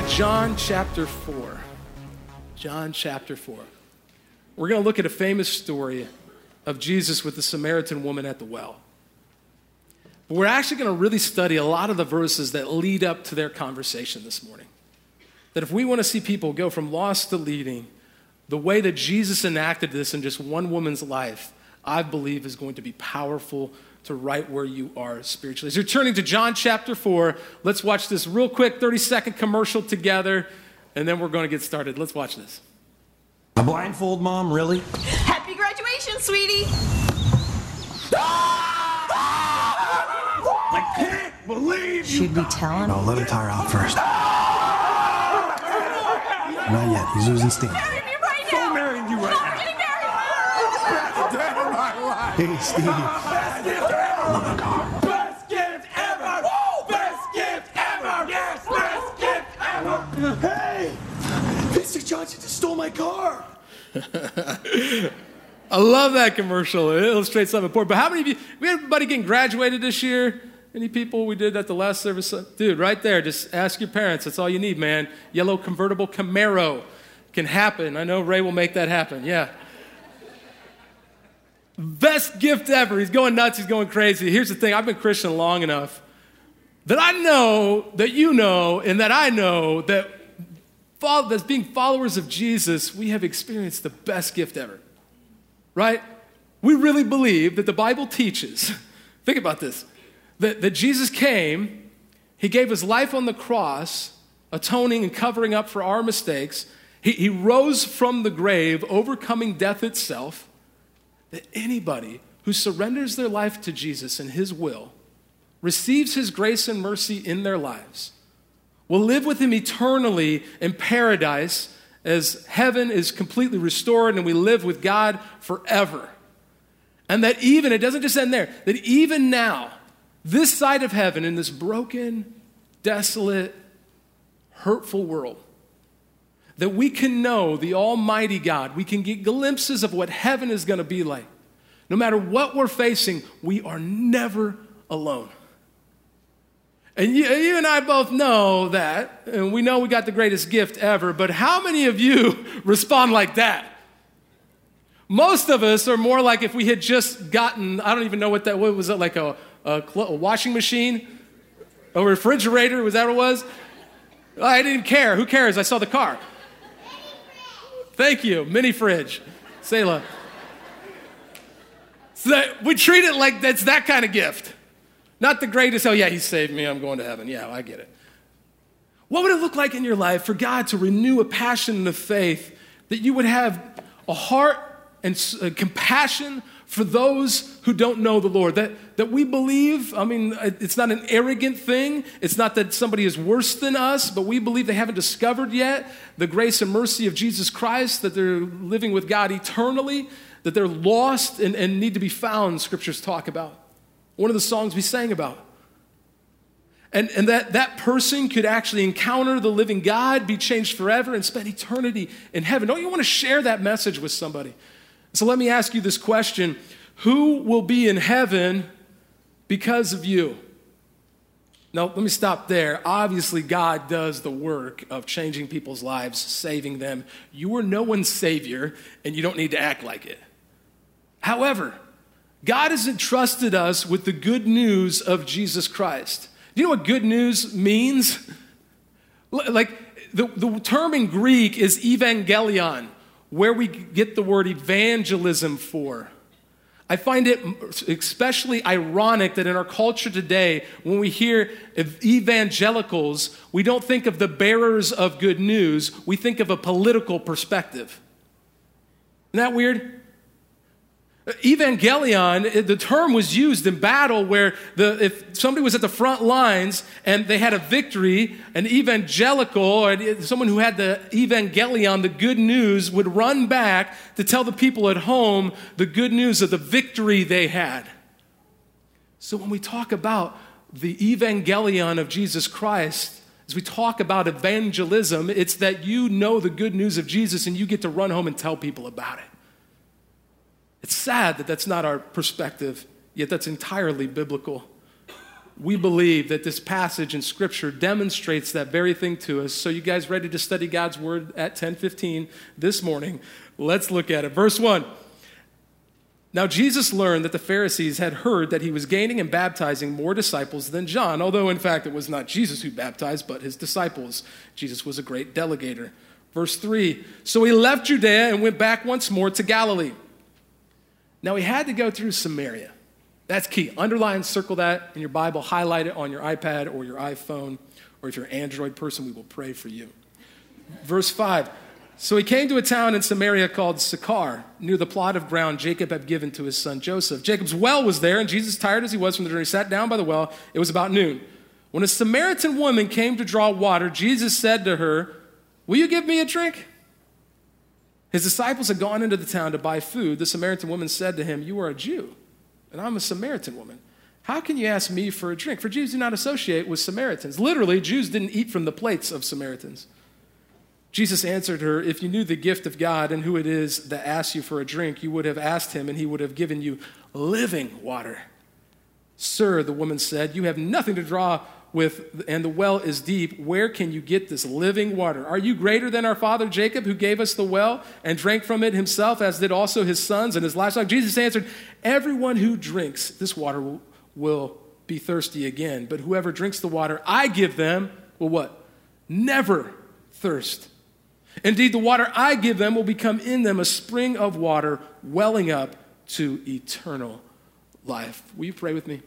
to John chapter 4. John chapter 4. We're going to look at a famous story of Jesus with the Samaritan woman at the well. But we're actually going to really study a lot of the verses that lead up to their conversation this morning. That if we want to see people go from lost to leading, the way that Jesus enacted this in just one woman's life, I believe is going to be powerful to right where you are spiritually. As you're turning to John chapter 4, let's watch this real quick 30 second commercial together, and then we're going to get started. Let's watch this. A blindfold, mom, really? Happy graduation, sweetie. I can't believe you. Should we tell him? No, let him tire out first. Not yet. He's losing steam. Marry me right So now. marrying you right I'm now. getting married. Day of my life. Hey, Steve. Best gift ever. Love the car. Best gift ever. Best gift ever. Oh yes, best gift ever. Hey, Mr. Johnson just stole my car. I love that commercial. It illustrates something important. But how many of you, we had everybody getting graduated this year? Any people we did at the last service? Dude, right there, just ask your parents. That's all you need, man. Yellow convertible Camaro can happen. I know Ray will make that happen. Yeah. Best gift ever. He's going nuts. He's going crazy. Here's the thing I've been Christian long enough that I know that you know and that I know that as being followers of Jesus, we have experienced the best gift ever right? We really believe that the Bible teaches, think about this, that, that Jesus came, he gave his life on the cross, atoning and covering up for our mistakes. He, he rose from the grave, overcoming death itself. That anybody who surrenders their life to Jesus and his will receives his grace and mercy in their lives will live with him eternally in paradise as heaven is completely restored and we live with God forever. And that even, it doesn't just end there, that even now, this side of heaven, in this broken, desolate, hurtful world, that we can know the Almighty God. We can get glimpses of what heaven is going to be like. No matter what we're facing, we are never alone. And you, you, and I both know that, and we know we got the greatest gift ever, but how many of you respond like that? Most of us are more like if we had just gotten, I don't even know what that what was, it like a, a, a washing machine? A refrigerator? Was that what it was? I didn't care. Who cares? I saw the car. Thank you. Mini fridge. Selah. So that, we treat it like that's that kind of gift. Not the greatest, oh yeah, he saved me, I'm going to heaven. Yeah, I get it. What would it look like in your life for God to renew a passion and a faith that you would have a heart and compassion for those who don't know the Lord? That, that we believe, I mean, it's not an arrogant thing. It's not that somebody is worse than us, but we believe they haven't discovered yet the grace and mercy of Jesus Christ, that they're living with God eternally, that they're lost and, and need to be found, scriptures talk about. One of the songs we sang about. And, and that that person could actually encounter the living God, be changed forever, and spend eternity in heaven. Don't you want to share that message with somebody? So let me ask you this question Who will be in heaven because of you? Now, let me stop there. Obviously, God does the work of changing people's lives, saving them. You are no one's savior, and you don't need to act like it. However, God has entrusted us with the good news of Jesus Christ. Do you know what good news means? Like the, the term in Greek is evangelion, where we get the word evangelism for. I find it especially ironic that in our culture today, when we hear evangelicals, we don't think of the bearers of good news, we think of a political perspective. Isn't that weird? Evangelion, the term was used in battle where the, if somebody was at the front lines and they had a victory, an evangelical or someone who had the evangelion, the good news, would run back to tell the people at home the good news of the victory they had. So when we talk about the evangelion of Jesus Christ, as we talk about evangelism, it's that you know the good news of Jesus and you get to run home and tell people about it. It's sad that that's not our perspective, yet that's entirely biblical. we believe that this passage in Scripture demonstrates that very thing to us. So, you guys ready to study God's Word at 10:15 this morning? Let's look at it. Verse 1. Now, Jesus learned that the Pharisees had heard that he was gaining and baptizing more disciples than John, although in fact it was not Jesus who baptized, but his disciples. Jesus was a great delegator. Verse 3 So he left Judea and went back once more to Galilee. Now, he had to go through Samaria. That's key. Underline, circle that in your Bible, highlight it on your iPad or your iPhone, or if you're an Android person, we will pray for you. Verse 5 So he came to a town in Samaria called Sychar, near the plot of ground Jacob had given to his son Joseph. Jacob's well was there, and Jesus, tired as he was from the journey, sat down by the well. It was about noon. When a Samaritan woman came to draw water, Jesus said to her, Will you give me a drink? His disciples had gone into the town to buy food. The Samaritan woman said to him, You are a Jew and I'm a Samaritan woman. How can you ask me for a drink? For Jews do not associate with Samaritans. Literally, Jews didn't eat from the plates of Samaritans. Jesus answered her, If you knew the gift of God and who it is that asks you for a drink, you would have asked him, and he would have given you living water. Sir, the woman said, You have nothing to draw with, and the well is deep. Where can you get this living water? Are you greater than our father Jacob, who gave us the well and drank from it himself, as did also his sons and his livestock? Jesus answered, Everyone who drinks this water will, will be thirsty again, but whoever drinks the water I give them will what? Never thirst. Indeed, the water I give them will become in them a spring of water welling up to eternal life. Will you pray with me?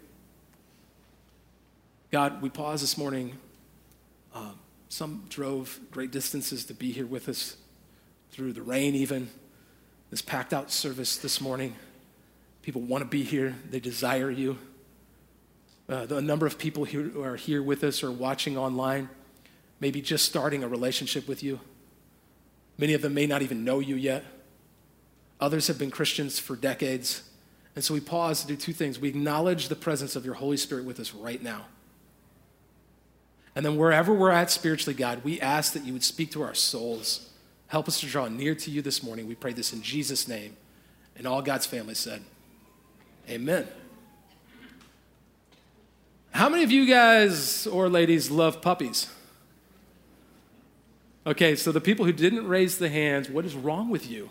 God, we pause this morning. Um, some drove great distances to be here with us through the rain, even this packed out service this morning. People want to be here, they desire you. Uh, the number of people who are here with us or watching online, maybe just starting a relationship with you. Many of them may not even know you yet. Others have been Christians for decades. And so we pause to do two things. We acknowledge the presence of your Holy Spirit with us right now. And then wherever we're at spiritually, God, we ask that you would speak to our souls. Help us to draw near to you this morning. We pray this in Jesus' name. And all God's family said, Amen. How many of you guys or ladies love puppies? Okay, so the people who didn't raise the hands, what is wrong with you?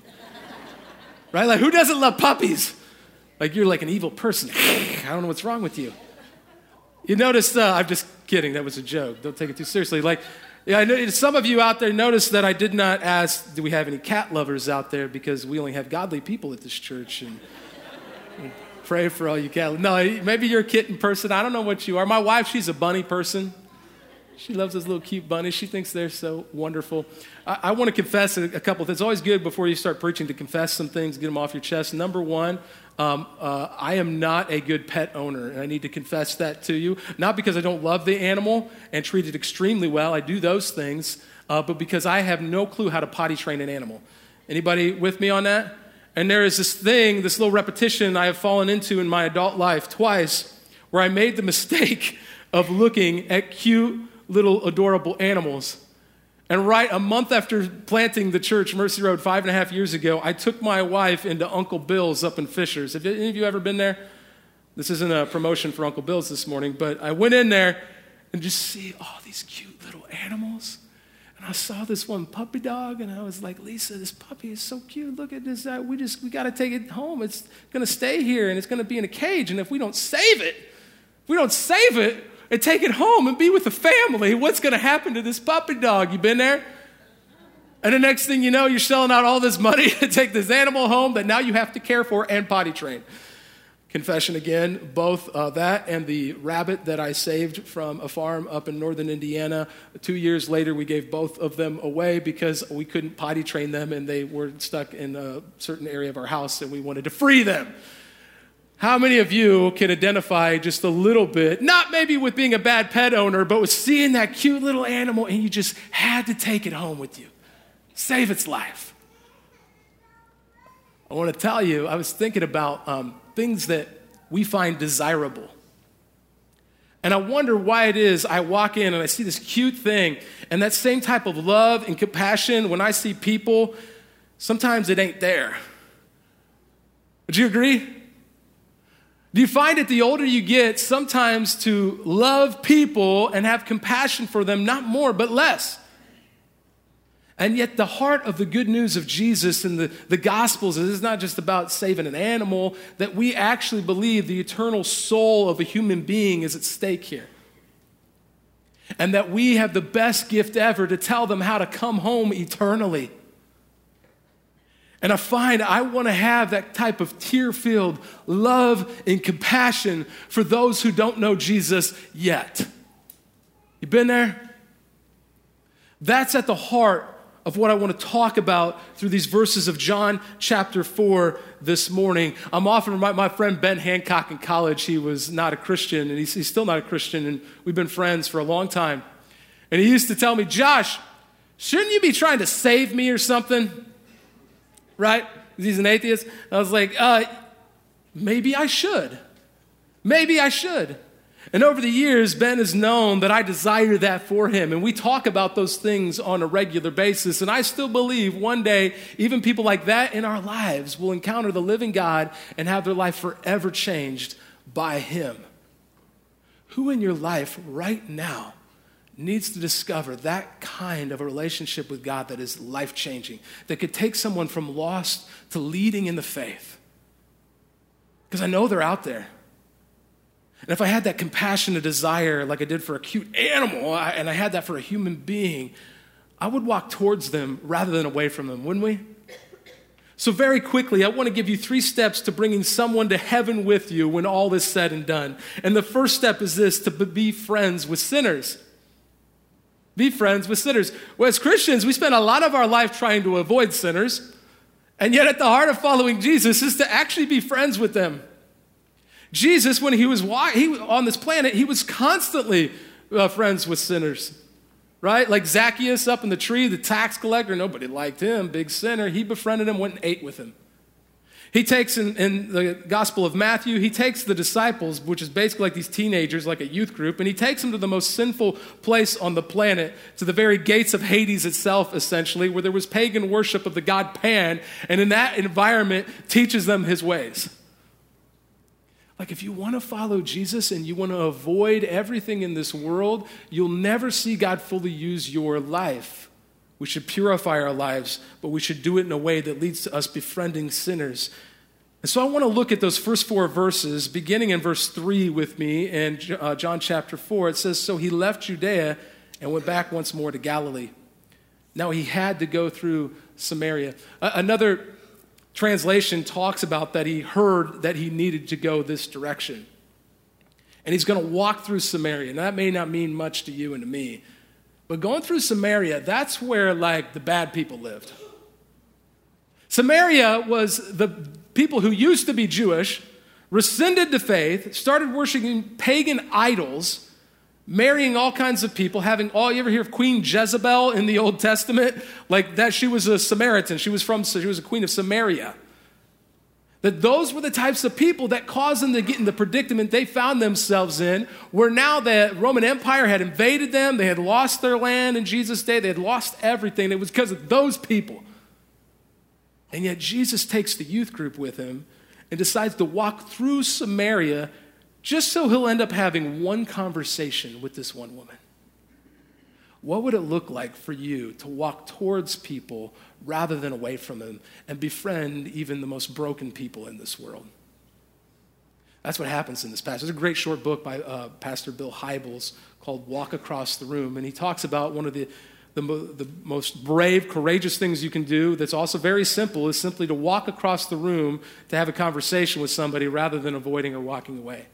Right? Like, who doesn't love puppies? Like, you're like an evil person. I don't know what's wrong with you. You notice, uh, I'm just kidding, that was a joke. Don't take it too seriously. Like, yeah, I know some of you out there noticed that I did not ask, do we have any cat lovers out there? Because we only have godly people at this church. And, and pray for all you cat. No, maybe you're a kitten person. I don't know what you are. My wife, she's a bunny person. She loves those little cute bunnies. She thinks they're so wonderful. I, I want to confess a, a couple things. It's always good before you start preaching to confess some things, get them off your chest. Number one, um, uh, I am not a good pet owner, and I need to confess that to you. Not because I don't love the animal and treat it extremely well, I do those things, uh, but because I have no clue how to potty train an animal. Anybody with me on that? And there is this thing, this little repetition I have fallen into in my adult life twice, where I made the mistake of looking at cute little adorable animals and right a month after planting the church, Mercy Road, five and a half years ago, I took my wife into Uncle Bill's up in Fishers. Have any of you ever been there? This isn't a promotion for Uncle Bill's this morning, but I went in there and just see all these cute little animals. And I saw this one puppy dog, and I was like, Lisa, this puppy is so cute. Look at this. Uh, we just, we got to take it home. It's going to stay here, and it's going to be in a cage. And if we don't save it, if we don't save it, and take it home and be with the family. What's going to happen to this puppy dog? You been there? And the next thing you know, you're selling out all this money to take this animal home that now you have to care for and potty train. Confession again, both uh, that and the rabbit that I saved from a farm up in northern Indiana. Two years later, we gave both of them away because we couldn't potty train them and they were stuck in a certain area of our house and we wanted to free them. How many of you can identify just a little bit, not maybe with being a bad pet owner, but with seeing that cute little animal and you just had to take it home with you, save its life? I want to tell you, I was thinking about um, things that we find desirable. And I wonder why it is I walk in and I see this cute thing, and that same type of love and compassion when I see people, sometimes it ain't there. Would you agree? Do you find it the older you get, sometimes to love people and have compassion for them, not more, but less? And yet, the heart of the good news of Jesus and the, the Gospels is not just about saving an animal, that we actually believe the eternal soul of a human being is at stake here. And that we have the best gift ever to tell them how to come home eternally. And I find I want to have that type of tear filled love and compassion for those who don't know Jesus yet. You been there? That's at the heart of what I want to talk about through these verses of John chapter 4 this morning. I'm often reminded my friend Ben Hancock in college, he was not a Christian, and he's, he's still not a Christian, and we've been friends for a long time. And he used to tell me, Josh, shouldn't you be trying to save me or something? Right? He's an atheist. I was like, uh, maybe I should. Maybe I should. And over the years, Ben has known that I desire that for him. And we talk about those things on a regular basis. And I still believe one day, even people like that in our lives will encounter the living God and have their life forever changed by him. Who in your life right now needs to discover that kind of a relationship with God that is life changing, that could take someone from lost to leading in the faith. Because I know they're out there. And if I had that compassion compassionate desire like I did for a cute animal, and I had that for a human being, I would walk towards them rather than away from them, wouldn't we? So, very quickly, I want to give you three steps to bringing someone to heaven with you when all is said and done. And the first step is this to be friends with sinners. Be friends with sinners. Well, as Christians, we spend a lot of our life trying to avoid sinners, and yet at the heart of following Jesus is to actually be friends with them. Jesus, when he was on this planet, he was constantly uh, friends with sinners, right? Like Zacchaeus up in the tree, the tax collector, nobody liked him, big sinner. He befriended him, went and ate with him. He takes in, in, the Gospel of Matthew, he takes the disciples, which is basically like these teenagers, like a youth group, and he takes them to the most sinful place on the planet, to the very gates of Hades itself, essentially, where there was pagan worship of the god Pan, and in that environment teaches them his ways. Like, if you want to follow Jesus and you want to avoid everything in this world, you'll never see God fully use your life. We should purify our lives, but we should do it in a way that leads to us befriending sinners. And so I want to look at those first four verses, beginning in verse 3 with me in uh, John chapter 4. It says, So he left Judea and went back once more to Galilee. Now he had to go through Samaria. another translation talks about that he heard that he needed to go this direction. And he's going to walk through Samaria. Now, that may not mean much to you and to me, but going through Samaria, that's where like the bad people lived. Samaria was the people who used to be Jewish, rescinded the faith, started worshiping pagan idols, marrying all kinds of people, having all you ever hear of Queen Jezebel in the Old Testament? Like that she was a Samaritan. She was from she was a queen of Samaria. That those were the types of people that caused them to get in the predicament they found themselves in, where now the Roman Empire had invaded them, they had lost their land in Jesus' day, they had lost everything. It was because of those people. And yet Jesus takes the youth group with him and decides to walk through Samaria just so he'll end up having one conversation with this one woman. What would it look like for you to walk towards people rather than away from them and befriend even the most broken people in this world? That's what happens in this passage. There's a great short book by uh, Pastor Bill Hybels called Walk Across the Room, and he talks about one of the, the, the most brave, courageous things you can do that's also very simple is simply to walk across the room to have a conversation with somebody rather than avoiding or walking away.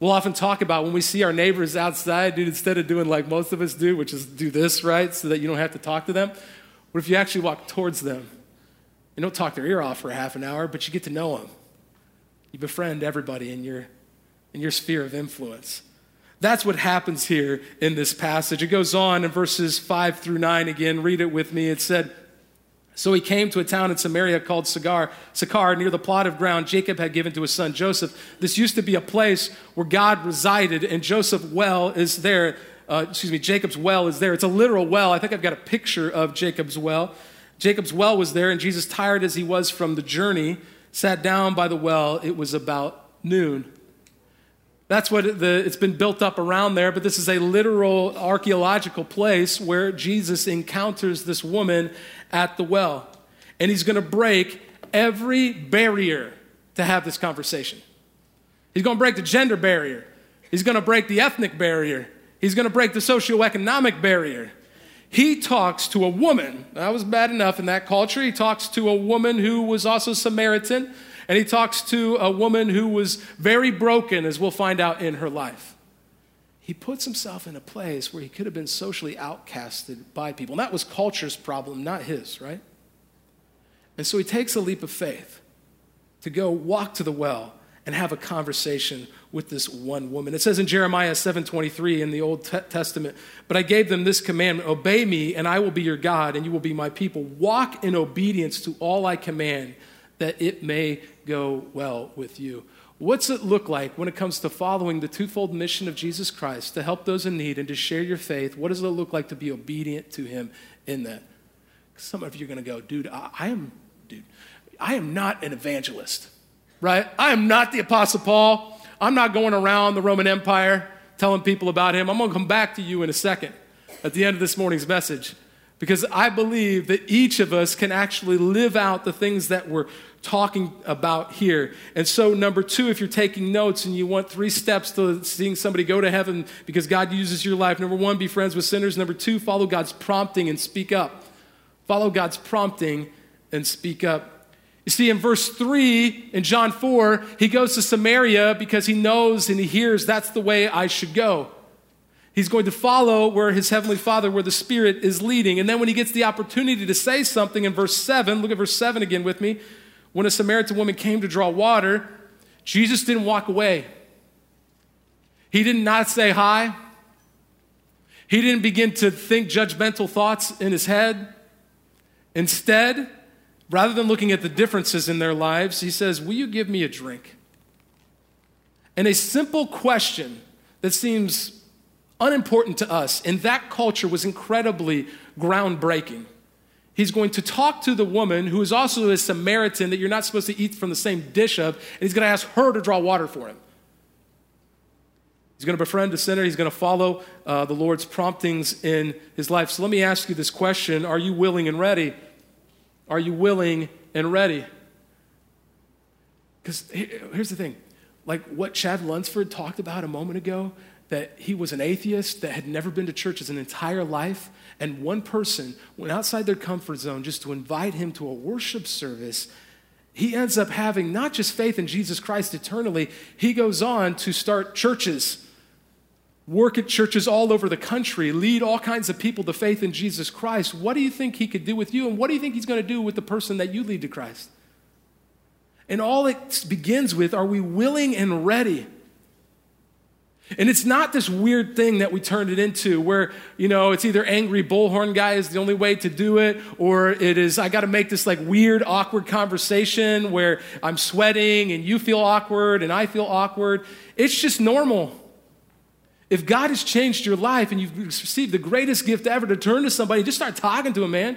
We'll often talk about when we see our neighbors outside, dude, instead of doing like most of us do, which is do this, right, so that you don't have to talk to them. What if you actually walk towards them? You don't talk their ear off for half an hour, but you get to know them. You befriend everybody in your, in your sphere of influence. That's what happens here in this passage. It goes on in verses 5 through 9 again. Read it with me. It said, so he came to a town in Samaria called Sychar, Sychar, near the plot of ground Jacob had given to his son Joseph. This used to be a place where God resided, and Joseph's well is there. Uh, excuse me, Jacob's well is there. It's a literal well. I think I've got a picture of Jacob's well. Jacob's well was there, and Jesus, tired as he was from the journey, sat down by the well. It was about noon. That's what it, the, it's been built up around there, but this is a literal archaeological place where Jesus encounters this woman at the well. And he's going to break every barrier to have this conversation. He's going to break the gender barrier, he's going to break the ethnic barrier, he's going to break the socioeconomic barrier. He talks to a woman. That was bad enough in that culture. He talks to a woman who was also Samaritan and he talks to a woman who was very broken, as we'll find out in her life. He puts himself in a place where he could have been socially outcasted by people. And that was culture's problem, not his, right? And so he takes a leap of faith to go walk to the well and have a conversation with this one woman. It says in Jeremiah 7:23 in the Old Testament, "But I gave them this commandment: Obey me, and I will be your God, and you will be my people. Walk in obedience to all I command, that it may go well with you. What's it look like when it comes to following the twofold mission of Jesus Christ to help those in need and to share your faith? What does it look like to be obedient to Him in that? Some of you are going to go, dude, I, I am, dude, I am not an evangelist, right? I am not the Apostle Paul. I'm not going around the Roman Empire telling people about him. I'm going to come back to you in a second at the end of this morning's message because I believe that each of us can actually live out the things that we're talking about here. And so, number two, if you're taking notes and you want three steps to seeing somebody go to heaven because God uses your life, number one, be friends with sinners. Number two, follow God's prompting and speak up. Follow God's prompting and speak up. You see, in verse 3 in John 4, he goes to Samaria because he knows and he hears that's the way I should go. He's going to follow where his heavenly father, where the Spirit is leading. And then when he gets the opportunity to say something in verse 7, look at verse 7 again with me. When a Samaritan woman came to draw water, Jesus didn't walk away. He did not not say hi. He didn't begin to think judgmental thoughts in his head. Instead, rather than looking at the differences in their lives, he says, Will you give me a drink? And a simple question that seems unimportant to us in that culture was incredibly groundbreaking. He's going to talk to the woman who is also a Samaritan that you're not supposed to eat from the same dish of, and he's going to ask her to draw water for him. He's going to befriend a sinner. He's going to follow uh, the Lord's promptings in his life. So let me ask you this question Are you willing and ready? Are you willing and ready? Because here's the thing like what Chad Lunsford talked about a moment ago, that he was an atheist that had never been to church his entire life, and one person went outside their comfort zone just to invite him to a worship service, he ends up having not just faith in Jesus Christ eternally, he goes on to start churches, work at churches all over the country, lead all kinds of people to faith in Jesus Christ. What do you think he could do with you, and what do you think he's going to do with the person that you lead to Christ? And all it begins with are we willing and ready? And it's not this weird thing that we turned it into where, you know, it's either angry bullhorn guy is the only way to do it, or it is, I got to make this like weird, awkward conversation where I'm sweating and you feel awkward and I feel awkward. It's just normal. If God has changed your life and you've received the greatest gift ever to turn to somebody, just start talking to him, man.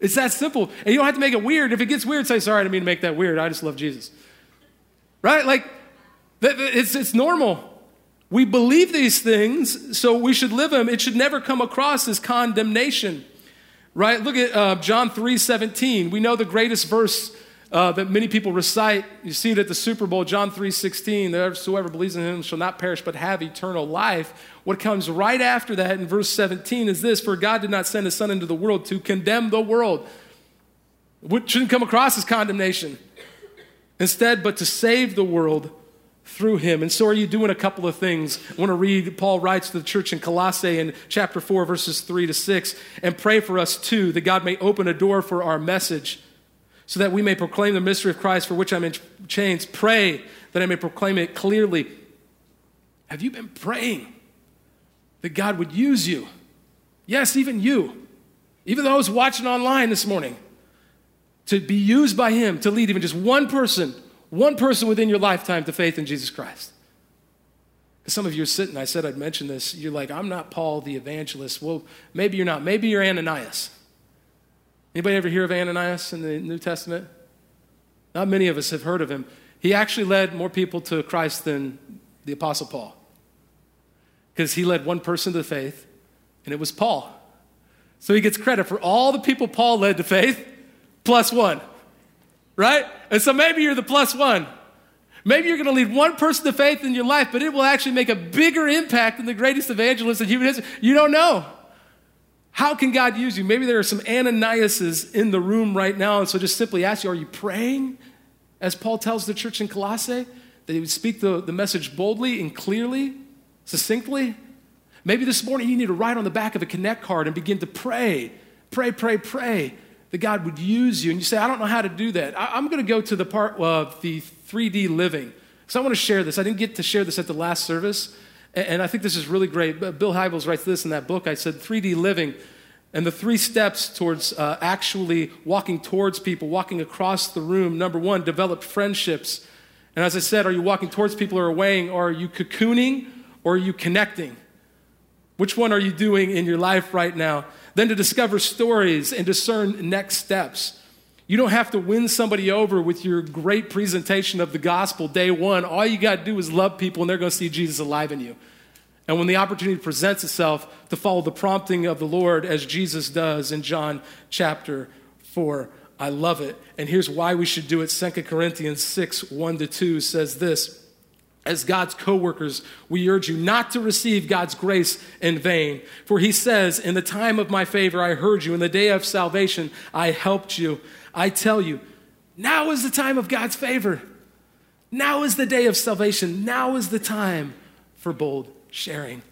It's that simple. And you don't have to make it weird. If it gets weird, say, sorry, I didn't mean to make that weird. I just love Jesus. Right? Like, it's, it's normal. We believe these things, so we should live them. It should never come across as condemnation. Right? Look at uh, John 3 17. We know the greatest verse uh, that many people recite. You see it at the Super Bowl, John 3 16. Whoever believes in him shall not perish but have eternal life. What comes right after that in verse 17 is this For God did not send his Son into the world to condemn the world. What shouldn't come across as condemnation. Instead, but to save the world through him. And so are you doing a couple of things. I want to read, Paul writes to the church in Colossae in chapter 4, verses 3 to 6, and pray for us too, that God may open a door for our message so that we may proclaim the mystery of Christ for which I'm in chains. Pray that I may proclaim it clearly. Have you been praying that God would use you? Yes, even you. Even those watching online this morning, to be used by Him to lead even just one person one person within your lifetime to faith in Jesus Christ. Some of you are sitting, I said I'd mention this. You're like, I'm not Paul the evangelist. Well, maybe you're not. Maybe you're Ananias. Anybody ever hear of Ananias in the New Testament? Not many of us have heard of him. He actually led more people to Christ than the Apostle Paul. Because he led one person to faith, and it was Paul. So he gets credit for all the people Paul led to faith, plus one. Right? And so maybe you're the plus one. Maybe you're going to lead one person to faith in your life, but it will actually make a bigger impact than the greatest evangelist in human history. You don't know. How can God use you? Maybe there are some Ananiases in the room right now, and so just simply ask you, are you praying? As Paul tells the church in Colossae, that he would speak the, the message boldly and clearly, succinctly. Maybe this morning you need to write on the back of a connect card and begin to pray, pray, pray, pray that God would use you. And you say, I don't know how to do that. I, am going to go to the part of the 3D living. So I want to share this. I didn't get to share this at the last service. And, and I think this is really great. Bill Hybels writes this in that book. I said 3D living and the three steps towards uh, actually walking towards people, walking across the room. Number one, develop friendships. And as I said, are you walking towards people or away, or are you cocooning, or are you connecting? Which one are you doing in your life right now? Then to discover stories and discern next steps. You don't have to win somebody over with your great presentation of the gospel day one. All you got to do is love people, and they're going to see Jesus alive in you. And when the opportunity presents itself to follow the prompting of the Lord, as Jesus does in John chapter 4, I love it. And here's why we should do it 2 Corinthians 6 1 to 2 says this as God's co workers, we urge you not to receive God's grace in vain. For he says, In the time of my favor, I heard you. In the day of salvation, I helped you. I tell you, now is the time of God's favor. Now is the day of salvation. Now is the time for bold sharing.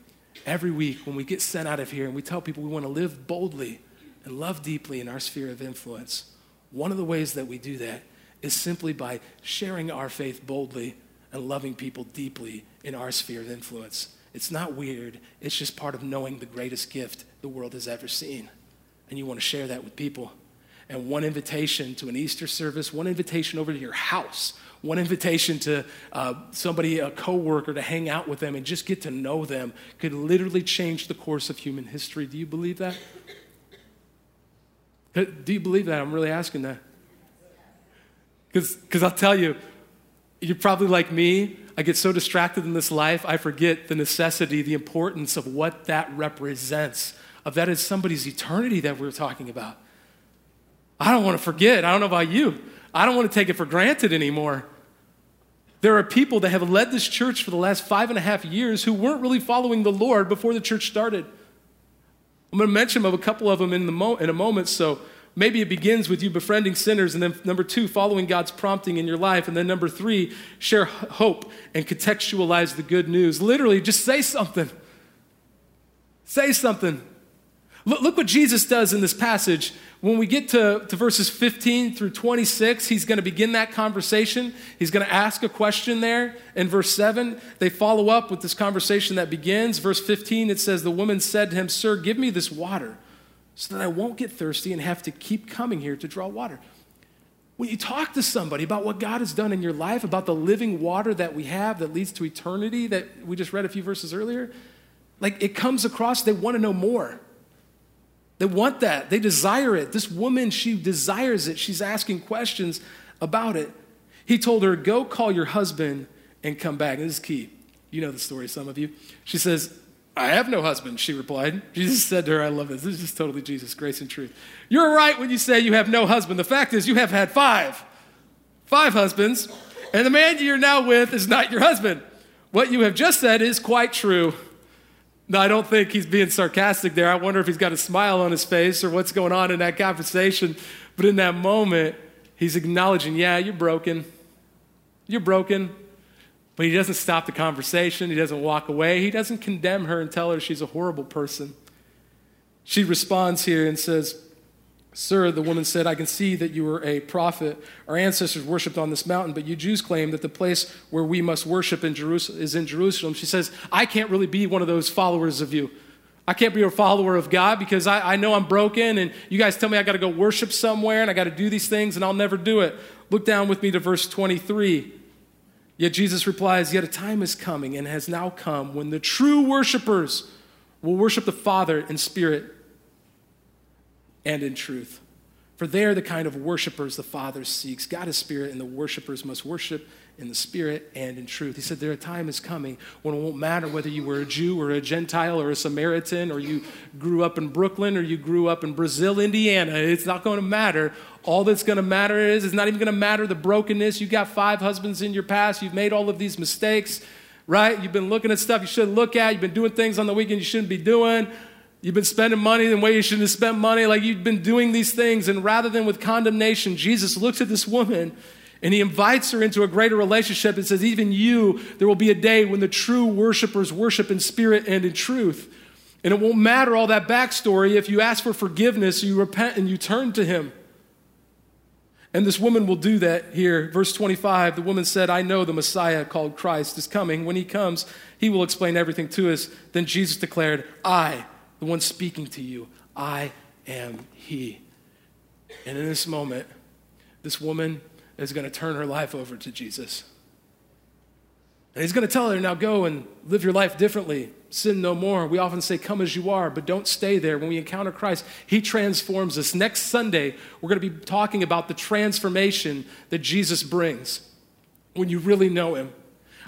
Every week, when we get sent out of here and we tell people we want to live boldly and love deeply in our sphere of influence, one of the ways that we do that is simply by sharing our faith boldly and loving people deeply in our sphere of influence. It's not weird, it's just part of knowing the greatest gift the world has ever seen. And you want to share that with people. And one invitation to an Easter service, one invitation over to your house, one invitation to uh, somebody, a coworker, to hang out with them and just get to know them could literally change the course of human history. Do you believe that? Do you believe that? I'm really asking that. Because I'll tell you, you're probably like me. I get so distracted in this life, I forget the necessity, the importance of what that represents, of that is somebody's eternity that we're talking about. I don't want to forget. I don't know about you. I don't want to take it for granted anymore. There are people that have led this church for the last five and a half years who weren't really following the Lord before the church started. I'm going to mention a couple of them in, the mo- in a moment. So Maybe it begins with you befriending sinners, and then number two, following God's prompting in your life. And then number three, share hope and contextualize the good news. Literally, just say something. Say something. Look, what Jesus does in this passage. When we get to, to verses 15 through 26, he's going to begin that conversation. He's going to ask a question there. In verse 7, they follow up with this conversation that begins. Verse 15, it says, The woman said to him, Sir, give me this water so that I won't get thirsty and have to keep coming here to draw water. When you talk to somebody about what God has done in your life, about the living water that we have that leads to eternity that we just read a few verses earlier, like it comes across, they want to know more. They want that. They desire it. This woman, she desires it. She's asking questions about it. He told her, Go call your husband and come back. And this is key. You know the story, some of you. She says, I have no husband, she replied. Jesus said to her, I love this. This is totally Jesus, grace and truth. You're right when you say you have no husband. The fact is, you have had five. Five husbands. And the man you're now with is not your husband. What you have just said is quite true. No, I don't think he's being sarcastic there. I wonder if he's got a smile on his face or what's going on in that conversation. But in that moment, he's acknowledging, yeah, you're broken. You're broken. But he doesn't stop the conversation. He doesn't walk away. He doesn't condemn her and tell her she's a horrible person. She responds here and says, Sir, the woman said, I can see that you are a prophet. Our ancestors worshiped on this mountain, but you Jews claim that the place where we must worship in Jerusalem is in Jerusalem. She says, I can't really be one of those followers of you. I can't be a follower of God because I, I know I'm broken, and you guys tell me I got to go worship somewhere and I got to do these things, and I'll never do it. Look down with me to verse 23. Yet Jesus replies, Yet a time is coming and has now come when the true worshipers will worship the Father in spirit and in truth. For they are the kind of worshipers the Father seeks. God is spirit, and the worshipers must worship in the spirit and in truth. He said, There a time is coming when it won't matter whether you were a Jew or a Gentile or a Samaritan or you grew up in Brooklyn or you grew up in Brazil, Indiana. It's not going to matter. All that's going to matter is, it's not even going to matter the brokenness. You've got five husbands in your past. You've made all of these mistakes, right? You've been looking at stuff you shouldn't look at. You've been doing things on the weekend you shouldn't be doing. You've been spending money the way you shouldn't have spent money. Like you've been doing these things. And rather than with condemnation, Jesus looks at this woman and he invites her into a greater relationship and says, Even you, there will be a day when the true worshipers worship in spirit and in truth. And it won't matter all that backstory if you ask for forgiveness, you repent, and you turn to him. And this woman will do that here. Verse 25 the woman said, I know the Messiah called Christ is coming. When he comes, he will explain everything to us. Then Jesus declared, I, the one speaking to you, I am he. And in this moment, this woman is going to turn her life over to Jesus. And he's going to tell her, now go and live your life differently. Sin no more. We often say, come as you are, but don't stay there. When we encounter Christ, he transforms us. Next Sunday, we're going to be talking about the transformation that Jesus brings when you really know him.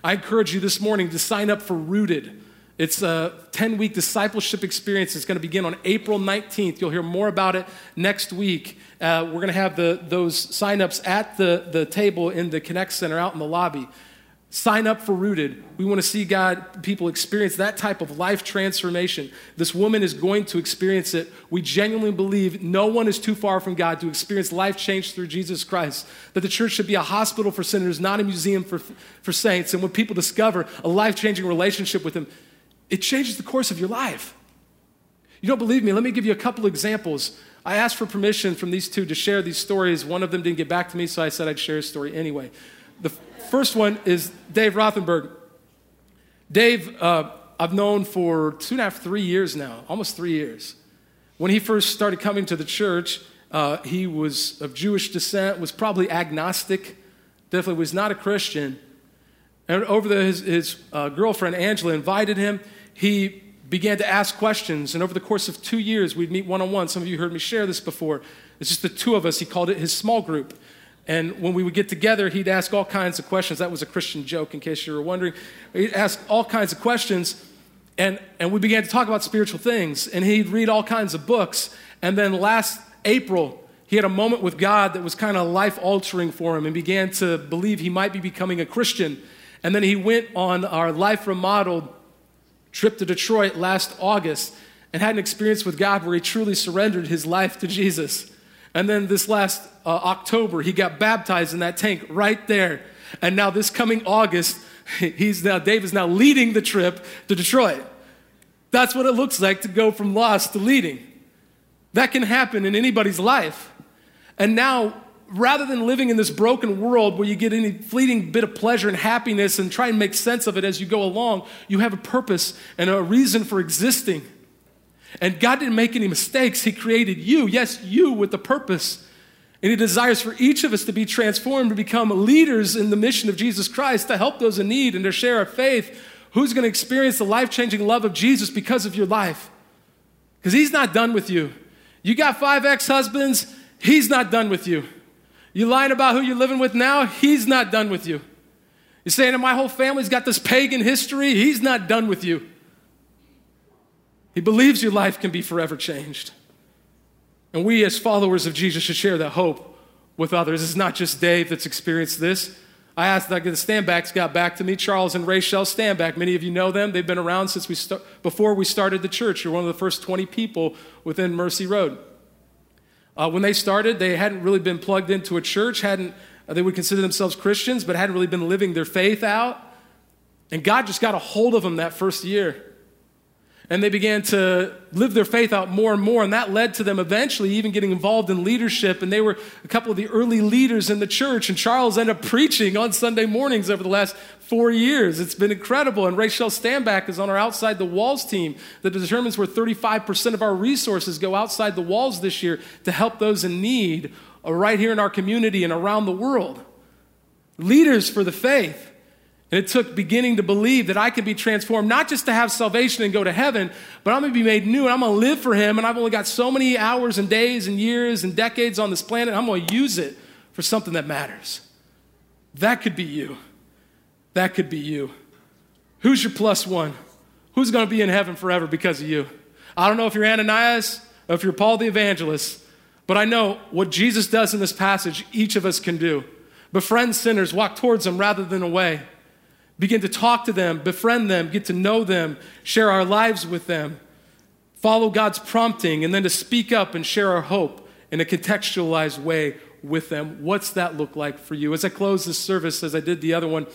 I encourage you this morning to sign up for Rooted. It's a 10 week discipleship experience. It's going to begin on April 19th. You'll hear more about it next week. Uh, we're going to have the, those signups at the, the table in the Connect Center out in the lobby. Sign up for Rooted. We want to see God, people experience that type of life transformation. This woman is going to experience it. We genuinely believe no one is too far from God to experience life change through Jesus Christ. That the church should be a hospital for sinners, not a museum for, for saints. And when people discover a life changing relationship with Him, it changes the course of your life. You don't believe me? Let me give you a couple examples. I asked for permission from these two to share these stories. One of them didn't get back to me, so I said I'd share a story anyway. The first one is Dave Rothenberg. Dave, uh, I've known for two and a half, three years now, almost three years. When he first started coming to the church, uh, he was of Jewish descent, was probably agnostic, definitely was not a Christian. And over the, his, his uh, girlfriend, Angela, invited him. He began to ask questions. And over the course of two years, we'd meet one on one. Some of you heard me share this before. It's just the two of us. He called it his small group. And when we would get together, he'd ask all kinds of questions. That was a Christian joke, in case you were wondering. He'd ask all kinds of questions. And, and we began to talk about spiritual things. And he'd read all kinds of books. And then last April, he had a moment with God that was kind of life altering for him and began to believe he might be becoming a Christian. And then he went on our Life Remodeled trip to Detroit last August and had an experience with God where he truly surrendered his life to Jesus. And then this last uh, October, he got baptized in that tank right there. And now this coming August, he's now Dave is now leading the trip to Detroit. That's what it looks like to go from lost to leading. That can happen in anybody's life. And now rather than living in this broken world where you get any fleeting bit of pleasure and happiness and try and make sense of it as you go along, you have a purpose and a reason for existing. And God didn't make any mistakes. He created you, yes, you with a purpose. And He desires for each of us to be transformed, to become leaders in the mission of Jesus Christ, to help those in need and to share our faith. Who's going to experience the life changing love of Jesus because of your life? Because He's not done with you. You got five ex husbands, He's not done with you. You lying about who you're living with now? He's not done with you. You're saying that my whole family's got this pagan history? He's not done with you. He believes your life can be forever changed. And we, as followers of Jesus, should share that hope with others. It's not just Dave that's experienced this. I asked, like, the Standbacks got back to me. Charles and Rachel Standback. Many of you know them. They've been around since we start, before we started the church. You're one of the first 20 people within Mercy Road. Uh, when they started, they hadn't really been plugged into a church, hadn't, uh, they would consider themselves Christians, but hadn't really been living their faith out. And God just got a hold of them that first year. And they began to live their faith out more and more, and that led to them eventually even getting involved in leadership. And they were a couple of the early leaders in the church. And Charles ended up preaching on Sunday mornings over the last four years. It's been incredible. And Rachel Standback is on our Outside the Walls team that determines where 35% of our resources go outside the walls this year to help those in need uh, right here in our community and around the world. Leaders for the faith. And it took beginning to believe that I could be transformed, not just to have salvation and go to heaven, but I'm gonna be made new and I'm gonna live for Him. And I've only got so many hours and days and years and decades on this planet. I'm gonna use it for something that matters. That could be you. That could be you. Who's your plus one? Who's gonna be in heaven forever because of you? I don't know if you're Ananias or if you're Paul the evangelist, but I know what Jesus does in this passage, each of us can do. Befriend sinners, walk towards them rather than away. Begin to talk to them, befriend them, get to know them, share our lives with them, follow God's prompting, and then to speak up and share our hope in a contextualized way with them. What's that look like for you? As I close this service, as I did the other one,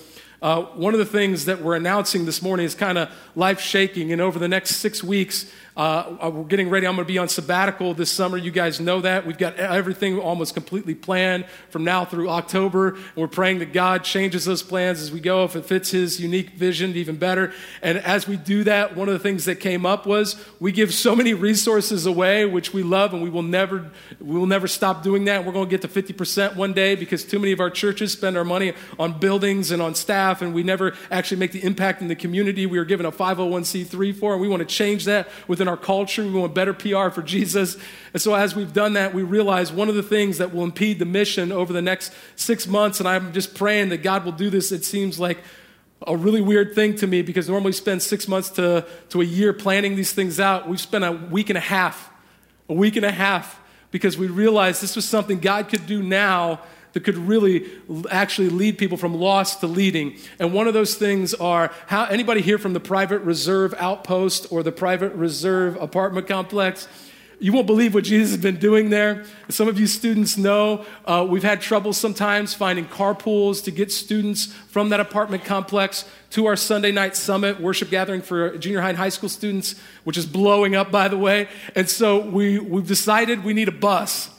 uh, one of the things that we're announcing this morning is kind of life shaking. And over the next six weeks, uh, uh, we're getting ready. I'm going to be on sabbatical this summer. You guys know that. We've got everything almost completely planned from now through October. And we're praying that God changes those plans as we go. If it fits His unique vision, even better. And as we do that, one of the things that came up was we give so many resources away, which we love, and we will never, we will never stop doing that. We're going to get to 50% one day because too many of our churches spend our money on buildings and on staff, and we never actually make the impact in the community we are given a 501c3 for. And we want to change that within our culture. We want better PR for Jesus. And so, as we've done that, we realize one of the things that will impede the mission over the next six months, and I'm just praying that God will do this, it seems like a really weird thing to me because normally we spend six months to, to a year planning these things out. We've spent a week and a half, a week and a half, because we realized this was something God could do now that could really actually lead people from lost to leading. And one of those things are how anybody here from the private reserve outpost or the private reserve apartment complex? You won't believe what Jesus has been doing there. Some of you students know uh, we've had trouble sometimes finding carpools to get students from that apartment complex to our Sunday night summit worship gathering for junior high and high school students, which is blowing up, by the way. And so we, we've decided we need a bus.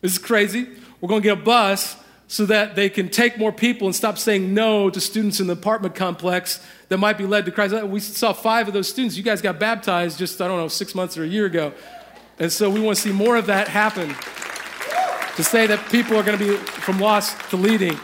This is crazy. We're going to get a bus so that they can take more people and stop saying no to students in the apartment complex that might be led to Christ. We saw five of those students. You guys got baptized just, I don't know, six months or a year ago. And so we want to see more of that happen to say that people are going to be from lost to leading.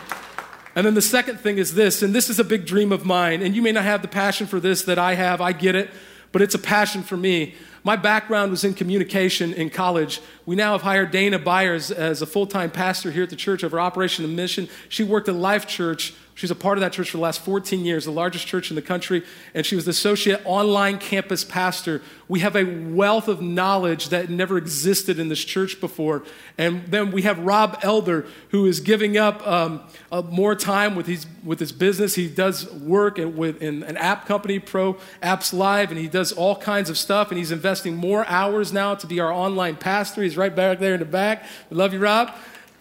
And then the second thing is this, and this is a big dream of mine, and you may not have the passion for this that I have, I get it, but it's a passion for me. My background was in communication in college. We now have hired Dana Byers as a full time pastor here at the church over Operation and Mission. She worked at Life Church She's a part of that church for the last 14 years, the largest church in the country, and she was the associate online campus pastor. We have a wealth of knowledge that never existed in this church before. And then we have Rob Elder, who is giving up um, uh, more time with his, with his business. He does work in, with, in an app company, Pro Apps Live, and he does all kinds of stuff. And he's investing more hours now to be our online pastor. He's right back there in the back. We love you, Rob.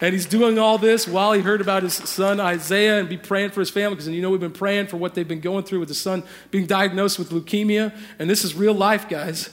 And he's doing all this while he heard about his son Isaiah and be praying for his family because you know we've been praying for what they've been going through with the son being diagnosed with leukemia. And this is real life, guys.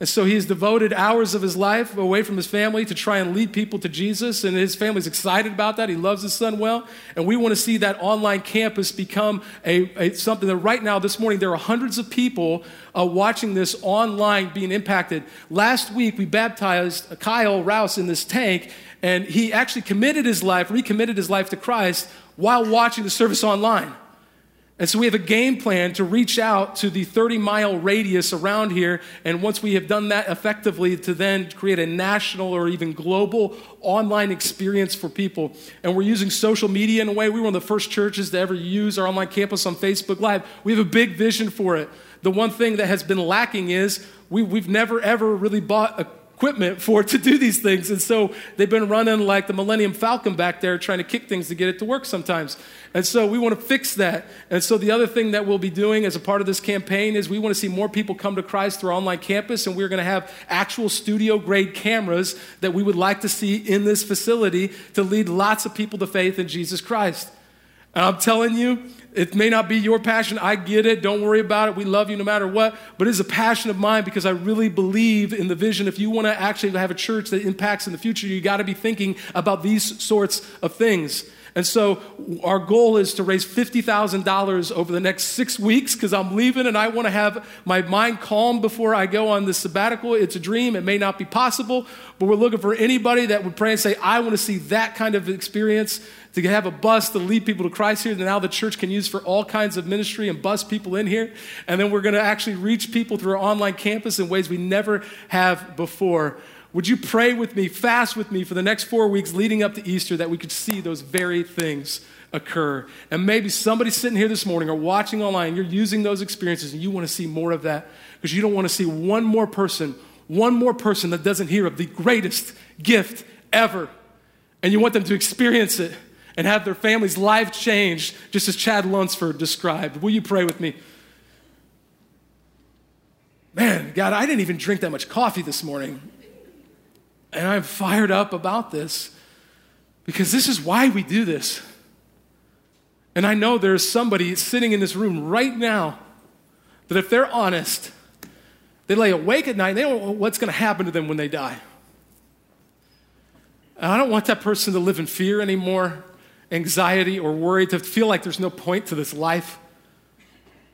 And so he has devoted hours of his life away from his family to try and lead people to Jesus. And his family's excited about that. He loves his son well. And we want to see that online campus become a, a something that right now, this morning, there are hundreds of people uh, watching this online being impacted. Last week, we baptized Kyle Rouse in this tank. And he actually committed his life, recommitted his life to Christ while watching the service online. And so we have a game plan to reach out to the 30 mile radius around here. And once we have done that effectively, to then create a national or even global online experience for people. And we're using social media in a way. We were one of the first churches to ever use our online campus on Facebook Live. We have a big vision for it. The one thing that has been lacking is we, have never ever really bought a equipment for to do these things. And so they've been running like the Millennium Falcon back there trying to kick things to get it to work sometimes. And so we want to fix that. And so the other thing that we'll be doing as a part of this campaign is we want to see more people come to Christ through our online campus, and we're going to have actual studio grade cameras that we would like to see in this facility to lead lots of people to faith in Jesus Christ. And I'm telling you, it may not be your passion. I get it. Don't worry about it. We love you no matter what. But it is a passion of mine because I really believe in the vision. If you want to actually have a church that impacts in the future, you got to be thinking about these sorts of things. And so our goal is to raise $50,000 over the next six weeks because I'm leaving and I want to have my mind calm before I go on this sabbatical. It's a dream. It may not be possible, but we're looking for anybody that would pray and say, I want to see that kind of experience to have a bus to lead people to Christ here that now the church can use for all kinds of ministry and bus people in here. And then we're going to actually reach people through our online campus in ways we never have before. Would you pray with me, fast with me for the next four weeks leading up to Easter that we could see those very things occur? And maybe somebody sitting here this morning or watching online, you're using those experiences and you want to see more of that because you don't want to see one more person, one more person that doesn't hear of the greatest gift ever. And you want them to experience it and have their family's life changed, just as Chad Lunsford described. Will you pray with me? Man, God, I didn't even drink that much coffee this morning. And I'm fired up about this because this is why we do this. And I know there's somebody sitting in this room right now that if they're honest, they lay awake at night and they don't know what's going to happen to them when they die. And I don't want that person to live in fear anymore, anxiety, or worry, to feel like there's no point to this life,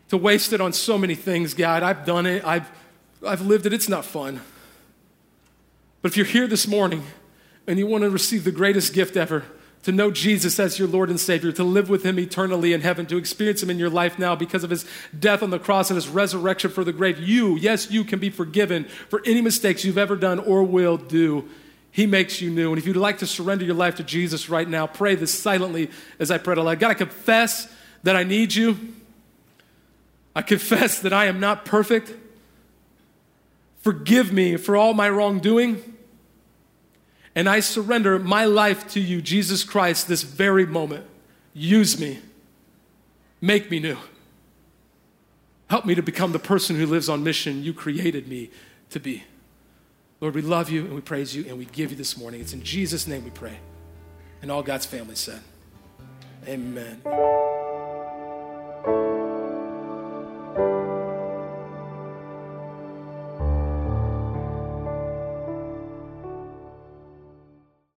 to waste it on so many things, God. I've done it, I've, I've lived it, it's not fun. But if you're here this morning and you want to receive the greatest gift ever, to know Jesus as your Lord and Savior, to live with Him eternally in heaven, to experience Him in your life now because of His death on the cross and His resurrection for the grave, you, yes, you can be forgiven for any mistakes you've ever done or will do. He makes you new. And if you'd like to surrender your life to Jesus right now, pray this silently as I pray to God. I confess that I need you. I confess that I am not perfect. Forgive me for all my wrongdoing. And I surrender my life to you, Jesus Christ, this very moment. Use me. Make me new. Help me to become the person who lives on mission you created me to be. Lord, we love you and we praise you and we give you this morning. It's in Jesus' name we pray. And all God's family said, Amen.